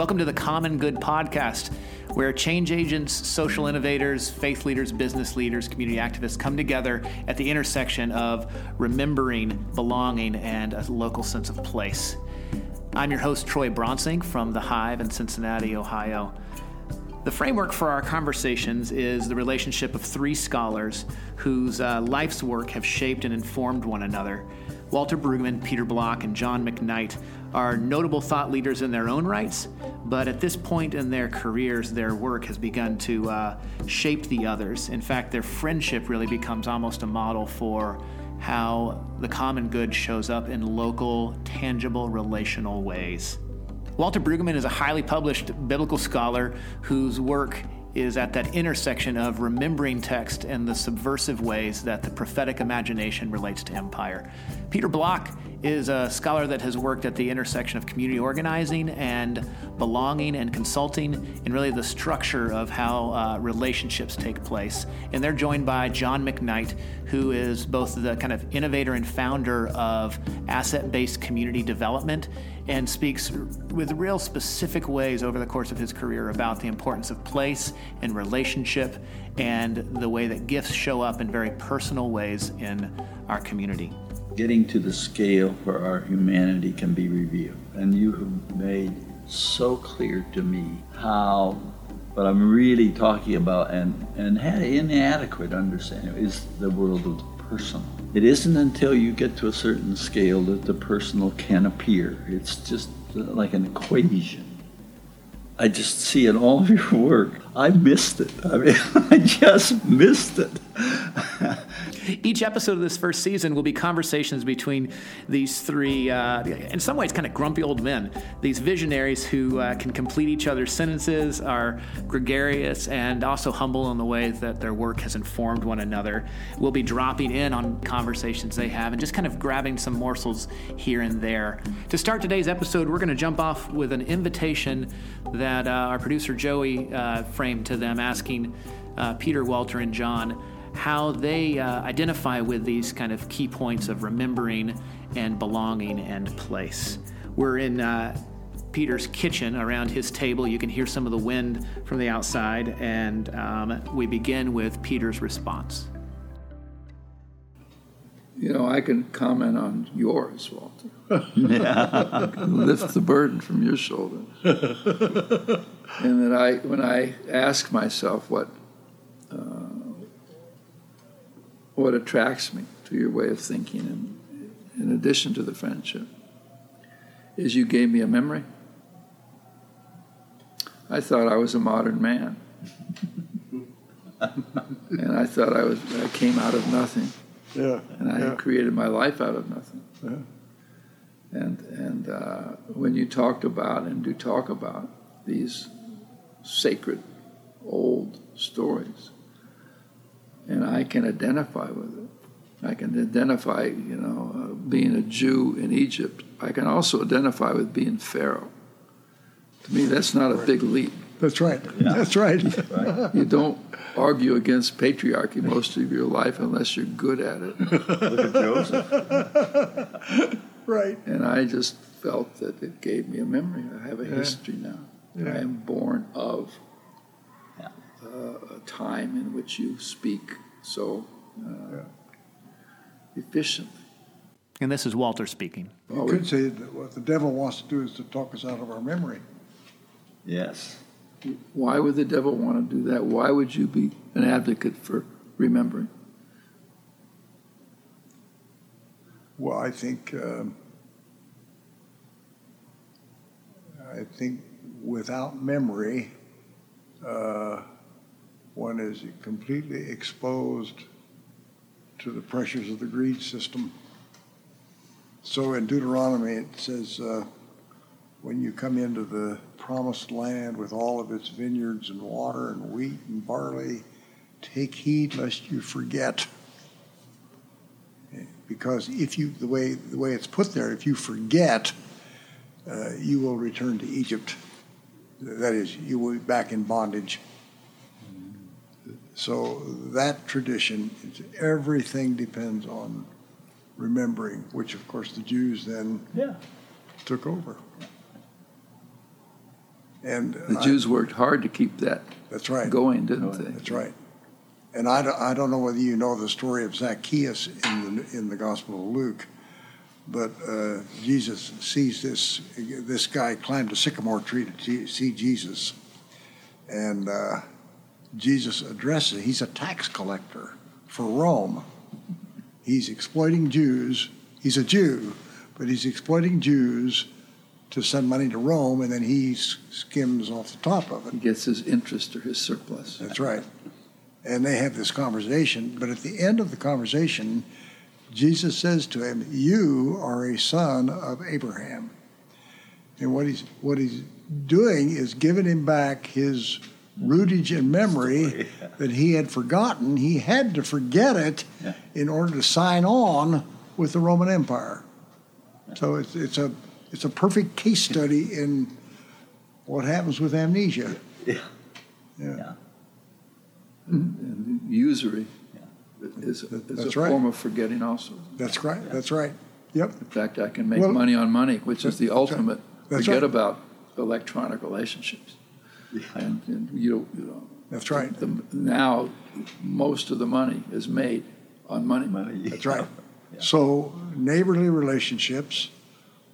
Welcome to the Common Good Podcast, where change agents, social innovators, faith leaders, business leaders, community activists come together at the intersection of remembering, belonging, and a local sense of place. I'm your host, Troy Bronsink from The Hive in Cincinnati, Ohio. The framework for our conversations is the relationship of three scholars whose uh, life's work have shaped and informed one another. Walter Brueggemann, Peter Block, and John McKnight are notable thought leaders in their own rights, but at this point in their careers, their work has begun to uh, shape the others. In fact, their friendship really becomes almost a model for how the common good shows up in local, tangible, relational ways. Walter Brueggemann is a highly published biblical scholar whose work is at that intersection of remembering text and the subversive ways that the prophetic imagination relates to empire. Peter Block is a scholar that has worked at the intersection of community organizing and belonging and consulting, and really the structure of how uh, relationships take place. And they're joined by John McKnight, who is both the kind of innovator and founder of asset based community development and speaks with real specific ways over the course of his career about the importance of place and relationship and the way that gifts show up in very personal ways in our community getting to the scale where our humanity can be revealed. And you have made so clear to me how what I'm really talking about and, and had inadequate understanding is the world of the personal. It isn't until you get to a certain scale that the personal can appear. It's just like an equation. I just see in all of your work. I missed it. I mean, I just missed it. Each episode of this first season will be conversations between these three, uh, in some ways, kind of grumpy old men. These visionaries who uh, can complete each other's sentences, are gregarious, and also humble in the way that their work has informed one another. We'll be dropping in on conversations they have and just kind of grabbing some morsels here and there. To start today's episode, we're going to jump off with an invitation that uh, our producer Joey framed to them asking uh, Peter, Walter, and John how they uh, identify with these kind of key points of remembering and belonging and place. We're in uh, Peter's kitchen around his table. You can hear some of the wind from the outside, and um, we begin with Peter's response. You know, I can comment on yours, Walter. Lift the burden from your shoulders. and that I, when I ask myself what uh, what attracts me to your way of thinking, and in addition to the friendship, is you gave me a memory. I thought I was a modern man. and I thought I was I came out of nothing. Yeah. And I yeah. created my life out of nothing. Yeah. And and uh, when you talked about and do talk about these sacred old stories, and I can identify with it. I can identify, you know, uh, being a Jew in Egypt. I can also identify with being Pharaoh. To me, that's not a big leap. That's right. Yeah. That's right. you don't argue against patriarchy most of your life unless you're good at it. Look at Joseph. right. And I just felt that it gave me a memory. I have a yeah. history now. Yeah. I am born of uh, a time in which you speak so uh, efficiently. And this is Walter speaking. You could say that what the devil wants to do is to talk us out of our memory. Yes. Why would the devil want to do that? Why would you be an advocate for remembering? Well, I think um, I think without memory, uh, one is completely exposed to the pressures of the greed system. So in Deuteronomy, it says, uh, when you come into the promised land with all of its vineyards and water and wheat and barley, take heed lest you forget. Because if you, the way, the way it's put there, if you forget, uh, you will return to Egypt. That is, you will be back in bondage. So that tradition, everything depends on remembering, which of course the Jews then yeah. took over. And The I- Jews worked hard to keep that that's right. going, didn't they? That's right. And I don't, I don't know whether you know the story of Zacchaeus in the, in the Gospel of Luke, but uh, Jesus sees this, this guy climbed a sycamore tree to see- Jesus. And uh, Jesus addresses, he's a tax collector for Rome. He's exploiting Jews. He's a Jew, but he's exploiting Jews to send money to Rome, and then he skims off the top of it. He gets his interest or his surplus. That's right. And they have this conversation, but at the end of the conversation, Jesus says to him, You are a son of Abraham. And what he's what he's doing is giving him back his rootage and memory that he had forgotten. He had to forget it Yeah. in order to sign on with the Roman Empire. So it's it's a it's a perfect case study in what happens with amnesia. Yeah. Yeah. Yeah. And usury is, is That's a right. form of forgetting also. That's right. That's right. Yep. In fact, I can make Well- money on money, which is the That's right. ultimate. That's Forget right. about electronic relationships. And, and you, you know, That's right. the, now most of the money is made on money. Money. That's right. So neighborly relationships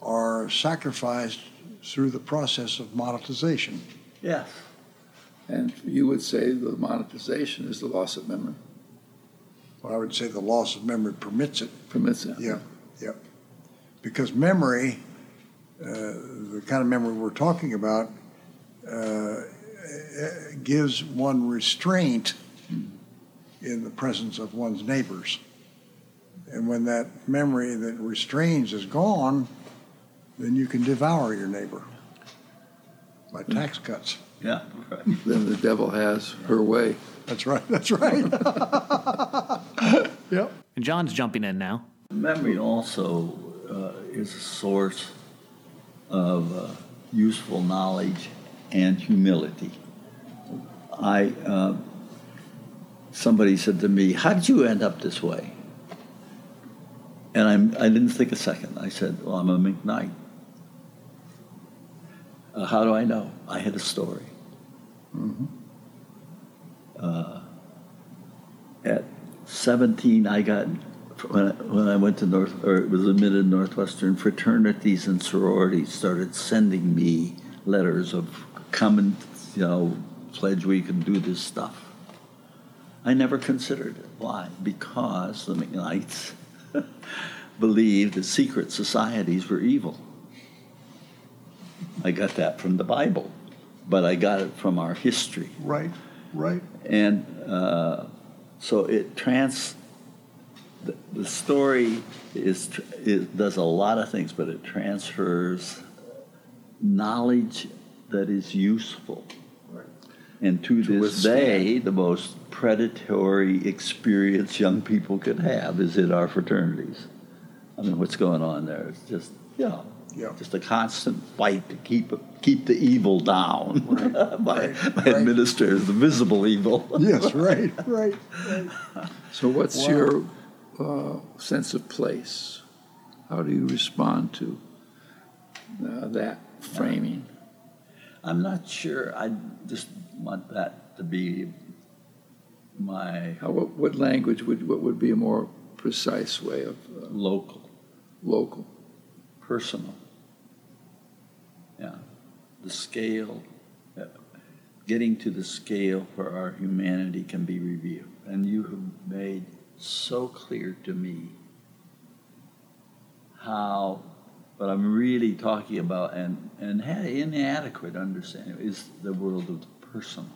are sacrificed through the process of monetization. Yes. And you would say the monetization is the loss of memory, Well, I would say the loss of memory permits it. permits it. Yeah, yeah. Because memory, uh, the kind of memory we're talking about, uh, gives one restraint in the presence of one's neighbors. And when that memory that restrains is gone, then you can devour your neighbor by tax cuts. Yeah. Right. Then the devil has her way. That's right. That's right. yep. And John's jumping in now. Memory also uh, is a source of uh, useful knowledge and humility. I uh, somebody said to me, "How did you end up this way?" And I'm, I didn't think a second. I said, "Well, I'm a McKnight." Uh, how do I know? I had a story. Uh, at 17, I got when I, when I went to North or was admitted Northwestern fraternities and sororities started sending me letters of come and you know pledge we can do this stuff. I never considered it. Why? Because the McKnights believed that secret societies were evil. I got that from the Bible, but I got it from our history. Right. Right. And uh, so it trans. The, the story is it does a lot of things, but it transfers knowledge that is useful. Right. And to, this withstand. day, the most predatory experience young people could have is in our fraternities. I mean, what's going on there? It's just, you know, Yeah. just a constant fight to keep keep the evil down by, right, by right. administrators, the visible evil. Yes. Right. Right. right. So, what's Wow. your uh, sense of place? How do you respond to uh, that framing? I'm not sure. I just want that to be my How, what, what language would what would be a more precise way of uh, local, local? Personal. Yeah, the scale, uh, getting to the scale where our humanity can be revealed. And you have made so clear to me how what I'm really talking about and, and had inadequate understanding is the world of the personal.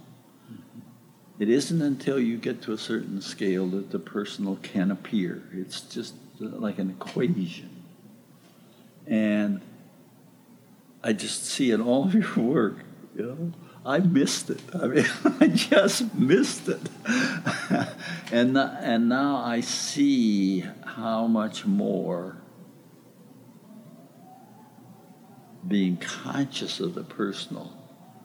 It isn't until you get to a certain scale that the personal can appear. It's just uh, like an equation. And I just see in all of your work, you know, I missed it. I mean, I just missed it. and, and now I see how much more being conscious of the personal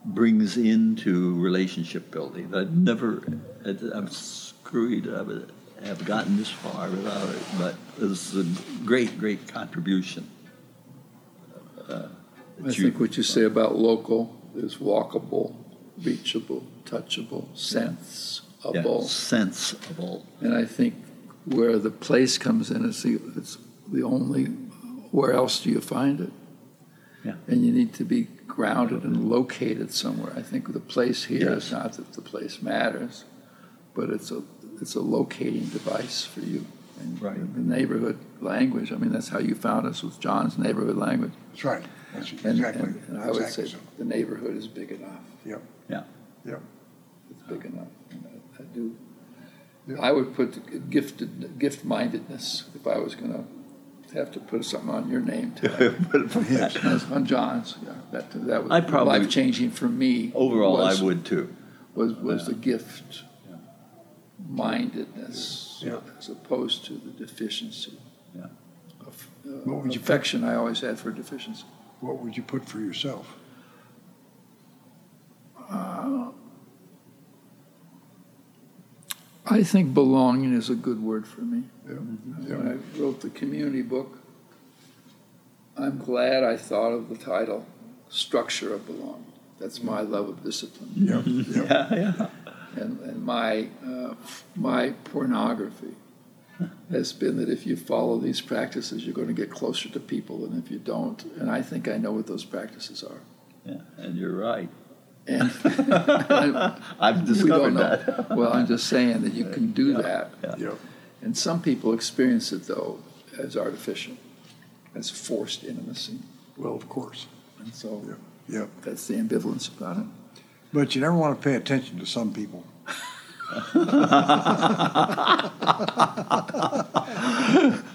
brings into relationship building. I've never, I'm screwed, I would have gotten this far without it, but it's a great, great contribution. Uh, I think what you say about local is walkable, reachable, touchable, sensible. sensible. And I think where the place comes in is the, it's the only, where else do you find it? Yeah. And you need to be grounded and located somewhere. I think the place here is Yes. not that the place matters, but it's a, it's a locating device for you. And Right. The neighborhood language, I mean, that's how you found us with John's neighborhood language. That's right. That's And, exactly, and, and I would exactly say so. the neighborhood is big enough. Yep, Yeah. yep. It's big enough. I, I do. Yeah. I would put gifted, gift mindedness if I was going to have to put something on your name too. Yes. on John's, yeah, that that was I probably- life changing for me. Overall, was, I would too. was was the gift mindedness Yeah. as opposed to the deficiency. Yeah. Of, uh, What would you put- affection I always had for deficiency. What would you put for yourself? I think belonging is a good word for me. Yep, When. I wrote the community book, I'm glad I thought of the title, Structure of Belonging. That's my love of discipline. Yep, yep. Yeah, yeah. And, and my, uh, my pornography has been that if you follow these practices, you're going to get closer to people than if you don't. And I think I know what those practices are. Yeah, and you're right. And I've we discovered don't know. that. Well, I'm just saying that you can do that. Yep. And some people experience it, though, as artificial, as forced intimacy. Well, of course. And so Yep, yep. that's the ambivalence about it. But you never want to pay attention to some people.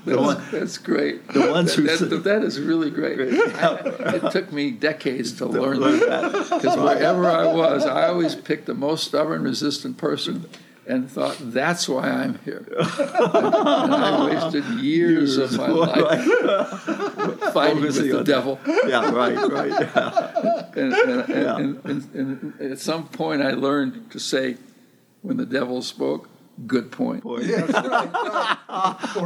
That's, one- that's great. the ones who that, say- that, that is really great. I- it took me decades to learn that because wherever I was, I always picked the most stubborn, resistant person and thought that's why I'm here. and I wasted years, of my life fighting with Focusing the on- devil. Yeah, right, right. And, and, and, and, and, and at some point, I learned to say, when the devil spoke, "Good point." Yes, right, right.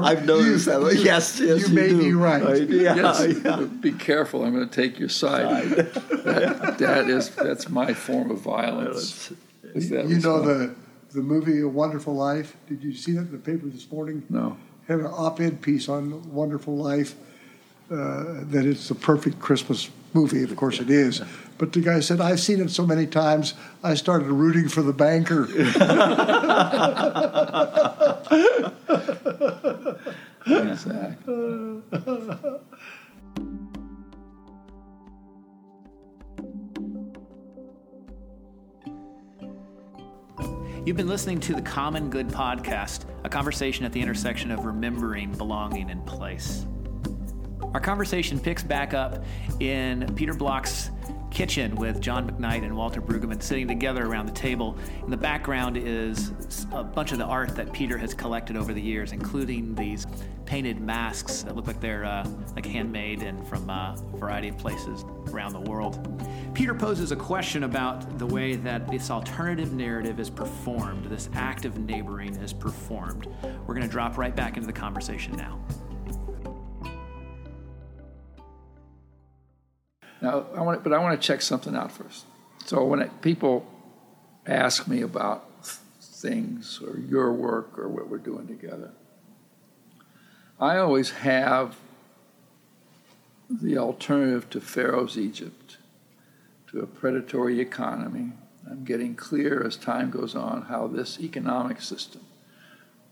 I've noticed you- that. you- Yes, yes, You may do. be right. Yeah, Yes, yeah. be careful. I'm going to take your side. That, that is that's my form of violence. Is You know the, the movie A Wonderful Life? Did you see that in the paper this morning? no. Had an op-ed piece on Wonderful Life, uh, that it's the perfect Christmas movie. Of course it is. But the guy said, I've seen it so many times, I started rooting for the banker. Exactly. You've been listening to the Common Good Podcast, a conversation at the intersection of remembering, belonging, and place. Our conversation picks back up in Peter Block's kitchen with John McKnight and Walter Brueggemann sitting together around the table. In the background is a bunch of the art that Peter has collected over the years, including these painted masks that look like they're uh, like handmade and from uh, a variety of places around the world. Peter poses a question about the way that this alternative narrative is performed, this act of neighboring is performed. We're going to drop right back into the conversation now. Now, I want, but I want to check something out first. So when it, people ask me about things or your work or what we're doing together, I always have the alternative to Pharaoh's Egypt, to a predatory economy. I'm getting clear as time goes on how this economic system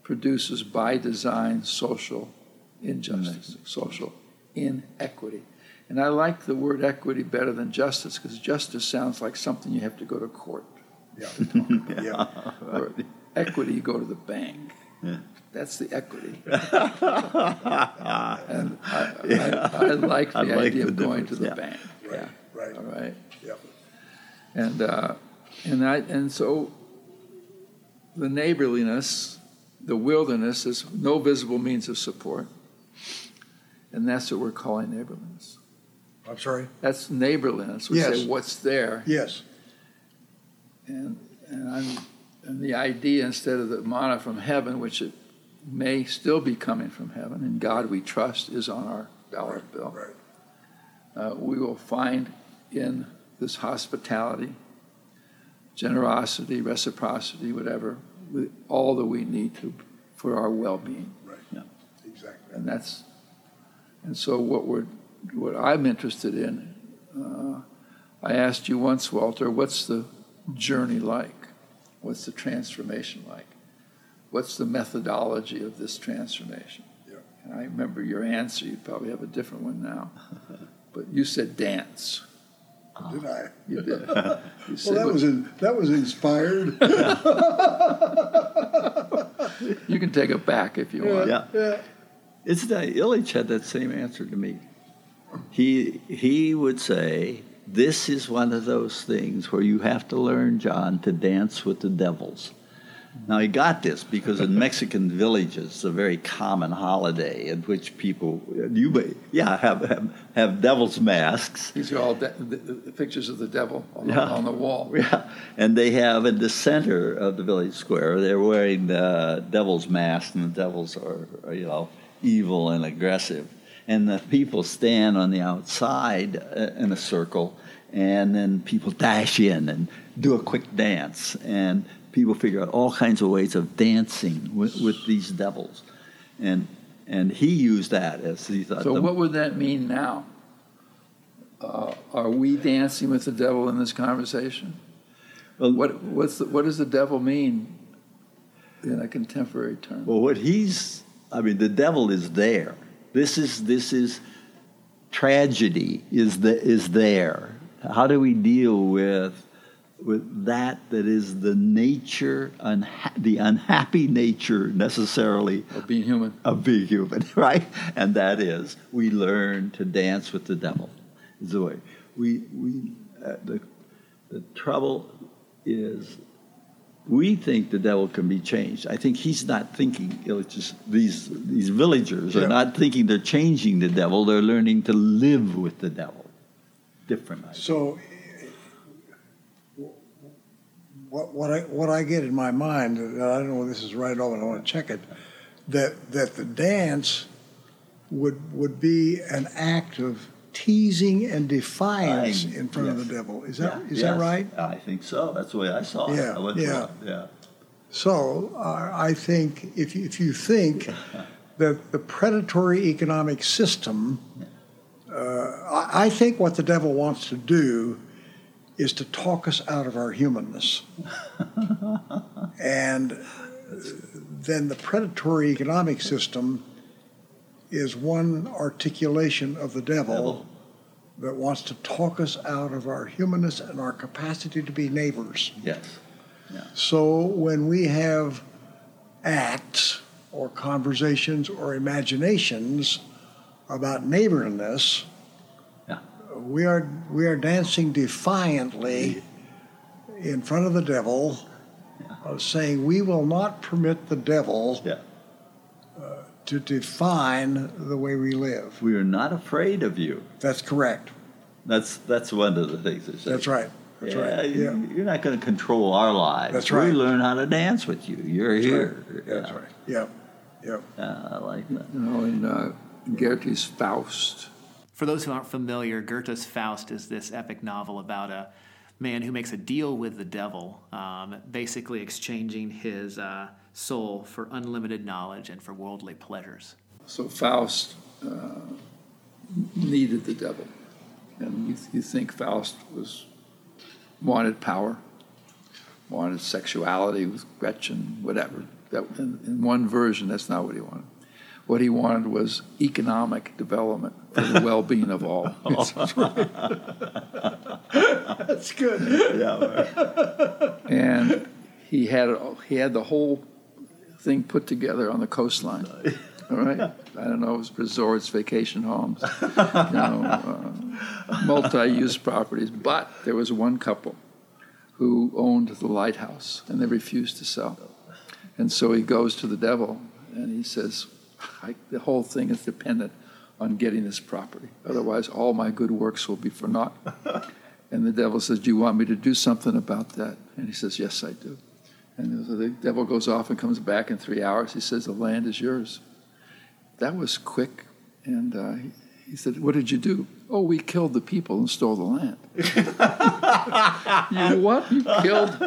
produces by design social injustice, social inequity. And I like the word equity better than justice because justice sounds like something you have to go to court. Yeah, yeah. Or equity, you go to the bank. Yeah. That's the equity. and I, I, I like the I like idea the of going to the yeah. bank. Right, right. All right. Yep. And uh, and I and so the neighborliness, the wilderness is no visible means of support, and that's what we're calling neighborliness. I'm sorry? That's neighborliness. We Yes. say what's there, Yes, and and I'm and the idea instead of the manna from heaven, which it may still be coming from heaven, and God we trust is on our dollar bill. right. uh, we will find in this hospitality, generosity, reciprocity, whatever, with all that we need to for our well-being. Right. Yeah. Exactly. And that's, and so what we're, what I'm interested in, uh, I asked you once, Walter, what's the journey like? What's the transformation like? What's the methodology of this transformation? Yeah. And I remember your answer. You probably have a different one now, but you said dance. Did I? You did. You Well, said that was in, that was inspired. you can take it back if you want. Yeah. yeah. It's that Illich had that same answer to me. He he would say, "This is one of those things where you have to learn, John, to dance with the devils." Now he got this because in Mexican villages, it's a very common holiday in which people you may yeah have have, have devil's masks. These are all de- the, the pictures of the devil on, Yeah. the, on the wall. Yeah, and they have in the center of the village square, they're wearing the devil's mask, and the devils are, are, you know, evil and aggressive. And the people stand on the outside uh, in a circle, and then people dash in and do a quick dance. And people figure out all kinds of ways of dancing with, with these devils. And, and he used that as he thought. So the- what would that mean now? Uh, are we dancing with the devil in this conversation? well, What what's the, what does the devil mean in a contemporary term? Well, what he's, I mean, the devil is there. This is this is tragedy is the is there. How do we deal with with that that is the nature, unha- the unhappy nature necessarily Of being human. of being human, right? And that is we learn to dance with the devil. Is the way we we uh, the the trouble is we think the devil can be changed. I think he's not thinking. It's just these these villagers Yeah. are not thinking they're changing the devil. They're learning to live with the devil. Different. idea. So, what, what I what I get in my mind, and I don't know if this is right at all, but I want to check it, that that the dance would would be an act of teasing and defiance Fine. in front of the devil. Is that is Yeah, that yes. right? I think so. That's the way I saw it. Yeah, I yeah. it. yeah. So uh, I think if you, if you think that the predatory economic system, uh, I, I think what the devil wants to do is to talk us out of our humanness. and then the predatory economic system is one articulation of the devil, Devil. that wants to talk us out of our humanness and our capacity to be neighbors. Yes. So when we have acts or conversations or imaginations about neighborliness, Yeah. we are we are dancing defiantly in front of the devil, uh, saying we will not permit the devil Yeah. To define the way we live. We are not afraid of you. That's correct. That's that's one of the things they say. That's right. That's yeah, right. you- Yeah. You're not going to control our lives. That's right. We learn how to dance with you. You're That's here. right. That's right. Yep. Yep. Yeah, I like that. You know, in uh, Goethe's Faust, For those who aren't familiar, Goethe's Faust is this epic novel about a man who makes a deal with the devil, um, basically exchanging his uh, soul for unlimited knowledge and for worldly pleasures. so Faust uh, needed the devil, and you, you think Faust was wanted power, wanted sexuality with Gretchen, whatever. That in, in one version, that's not what he wanted. What he wanted was economic development for the well-being of all. That's good. Yeah, and he had he had the whole thing put together on the coastline. All right, I don't know, it was resorts, vacation homes, you know, uh, multi-use properties. But there was one couple who owned the lighthouse, and they refused to sell. And so he goes to the devil, and he says, I, "The whole thing is dependent on getting this property. Otherwise, all my good works will be for naught." And the devil says, Do you want me to do something about that? And he says, Yes, I do. And so the devil goes off and comes back in three hours. He says, The land is yours. That was quick. And uh, He said, What did you do? Oh, we killed the people and stole the land. you what? You killed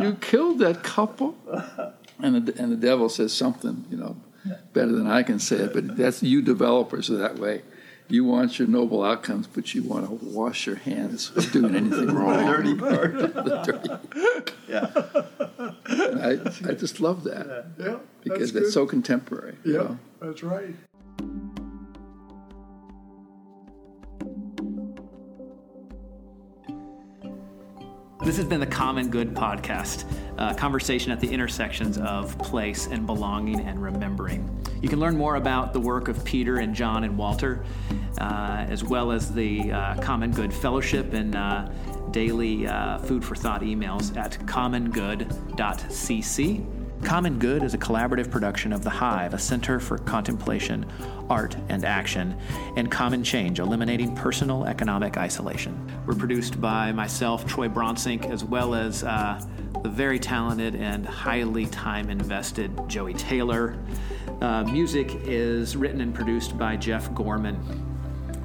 you killed that couple? And the, and the devil says something, you know, better than I can say it, but that's you developers are that way. You want your noble outcomes, but you want to wash your hands of doing anything wrong. Dirty part. the dirty. Yeah. I, I just love that Yeah, because that's that's so contemporary. you Yeah, know? that's right. This has been the Common Good Podcast, a conversation at the intersections of place and belonging and remembering. You can learn more about the work of Peter and John and Walter, uh, as well as the uh, Common Good Fellowship and uh, daily uh, food for thought emails at commongood.cc. Common Good is a collaborative production of The Hive, a center for contemplation, art, and action, and Common Change, eliminating personal economic isolation. We're produced by myself, Troy Bronsink, as well as uh, the very talented and highly time invested Joey Taylor. Uh, music is written and produced by Jeff Gorman.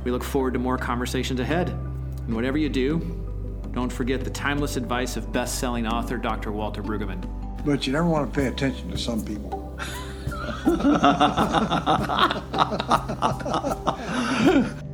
We look forward to more conversations ahead. And whatever you do, don't forget the timeless advice of best selling author Dr. Walter Brueggemann. But you never want to pay attention to some people.